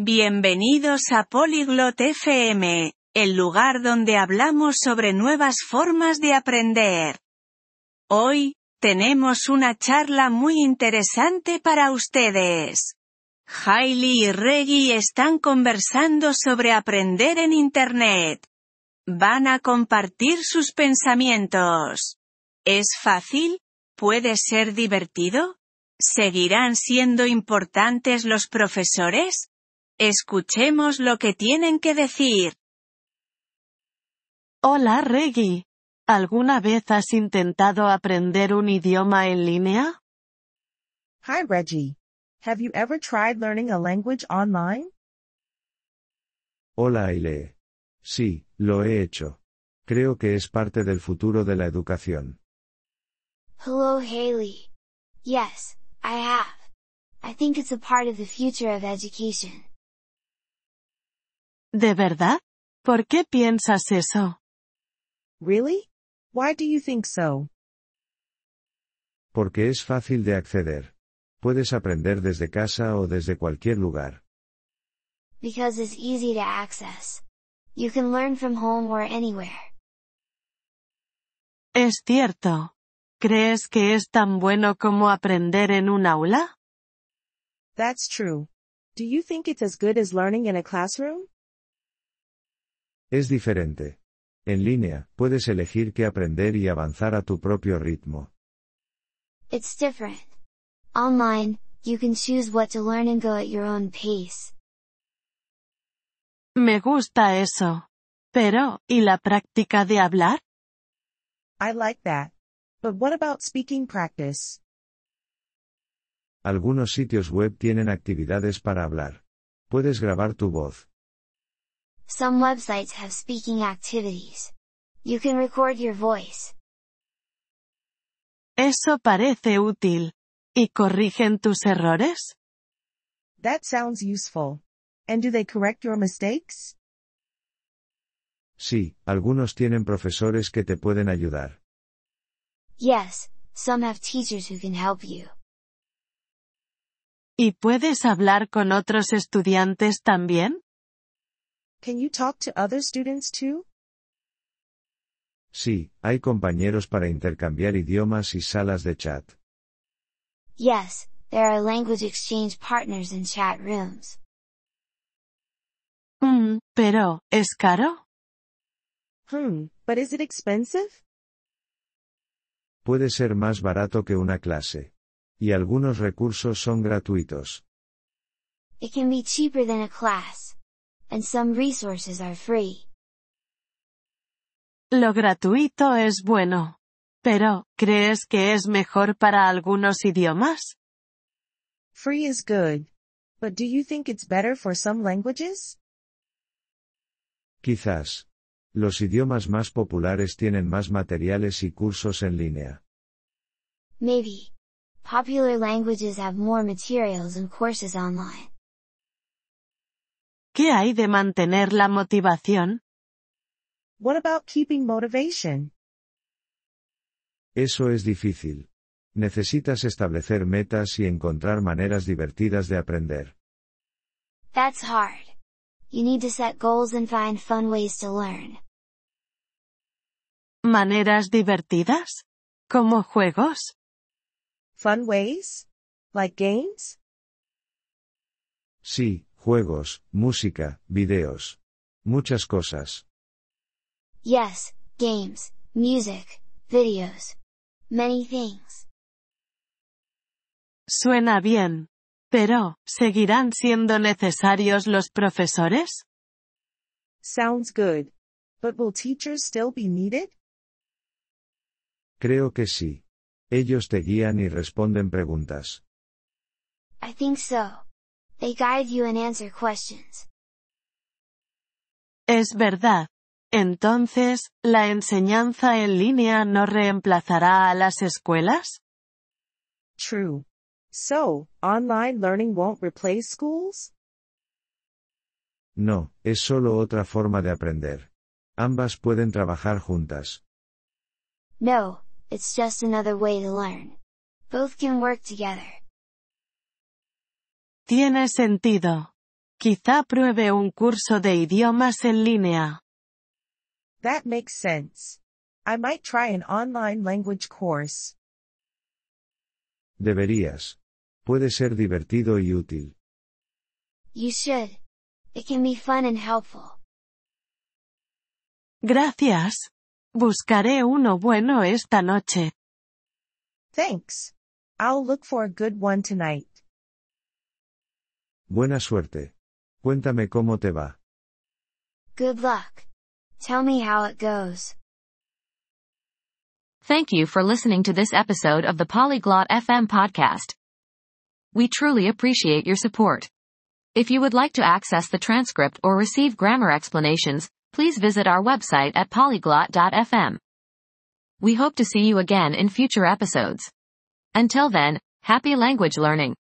Bienvenidos a Polyglot FM, el lugar donde hablamos sobre nuevas formas de aprender. Hoy, tenemos una charla muy interesante para ustedes. Hailey y Reggie están conversando sobre aprender en Internet. Van a compartir sus pensamientos. ¿Es fácil? ¿Puede ser divertido? ¿Seguirán siendo importantes los profesores? Escuchemos lo que tienen que decir. Hola Reggie. ¿Alguna vez has intentado aprender un idioma en línea? Hi Reggie. Have you ever tried learning a language online? Hola Aile. Sí, lo he hecho. Creo que es parte del futuro de la educación. Hello Haley. Yes, I have. I think it's a part of the future of education. ¿De verdad? ¿Por qué piensas eso? Really? Why do you think so? Porque es fácil de acceder. Puedes aprender desde casa o desde cualquier lugar. Because it's easy to access. You can learn from home or anywhere. Es cierto. ¿Crees que es tan bueno como aprender en un aula? That's true. Do you think it's as good as learning in a classroom? Es diferente. En línea, puedes elegir qué aprender y avanzar a tu propio ritmo. It's different. Online, you can choose what to learn and go at your own pace. Me gusta eso. Pero, ¿y la práctica de hablar? I like that. But what about speaking practice? Algunos sitios web tienen actividades para hablar. Puedes grabar tu voz. Some websites have speaking activities. You can record your voice. Eso parece útil. ¿Y corrigen tus errores? That sounds useful. And do they correct your mistakes? Sí, algunos tienen profesores que te pueden ayudar. Yes, some have teachers who can help you. ¿Y puedes hablar con otros estudiantes también? Can you talk to other students too? Sí, hay compañeros para intercambiar idiomas y salas de chat. Yes, there are language exchange partners in chat rooms. Mm, pero, ¿es caro? Hmm, but is it expensive? Puede ser más barato que una clase. Y algunos recursos son gratuitos. It can be cheaper than a class. And some resources are free. Lo gratuito es bueno. Pero, ¿crees que es mejor para algunos idiomas? Free is good. But do you think it's better for some languages? Quizás. Los idiomas más populares tienen más materiales y cursos en línea. Maybe. Popular languages have more materials and courses online. ¿Qué hay de mantener la motivación? What about keeping motivation? Eso es difícil. Necesitas establecer metas y encontrar maneras divertidas de aprender. That's hard. You need to set goals and find fun ways to learn. ¿Maneras divertidas? ¿Como juegos? Fun ways? Like games? Sí, juegos, música, videos. Muchas cosas. Yes, games, music, videos. Many things. Suena bien. Pero, ¿seguirán siendo necesarios los profesores? Sounds good. But will teachers still be needed? Creo que sí. Ellos te guían y responden preguntas. I think so. They guide you and answer questions. Es verdad. Entonces, ¿la enseñanza en línea no reemplazará a las escuelas? True. So, online learning won't replace schools? No, es solo otra forma de aprender. Ambas pueden trabajar juntas. No, it's just another way to learn. Both can work together. Tiene sentido. Quizá pruebe un curso de idiomas en línea. That makes sense. I might try an online language course. Deberías. Puede ser divertido y útil. You should. It can be fun and helpful. Gracias. Buscaré uno bueno esta noche. Thanks. I'll look for a good one tonight. Buena suerte. Cuéntame cómo te va. Good luck. Tell me how it goes. Thank you for listening to this episode of the Polyglot FM podcast. We truly appreciate your support. If you would like to access the transcript or receive grammar explanations, please visit our website at polyglot.fm. We hope to see you again in future episodes. Until then, happy language learning.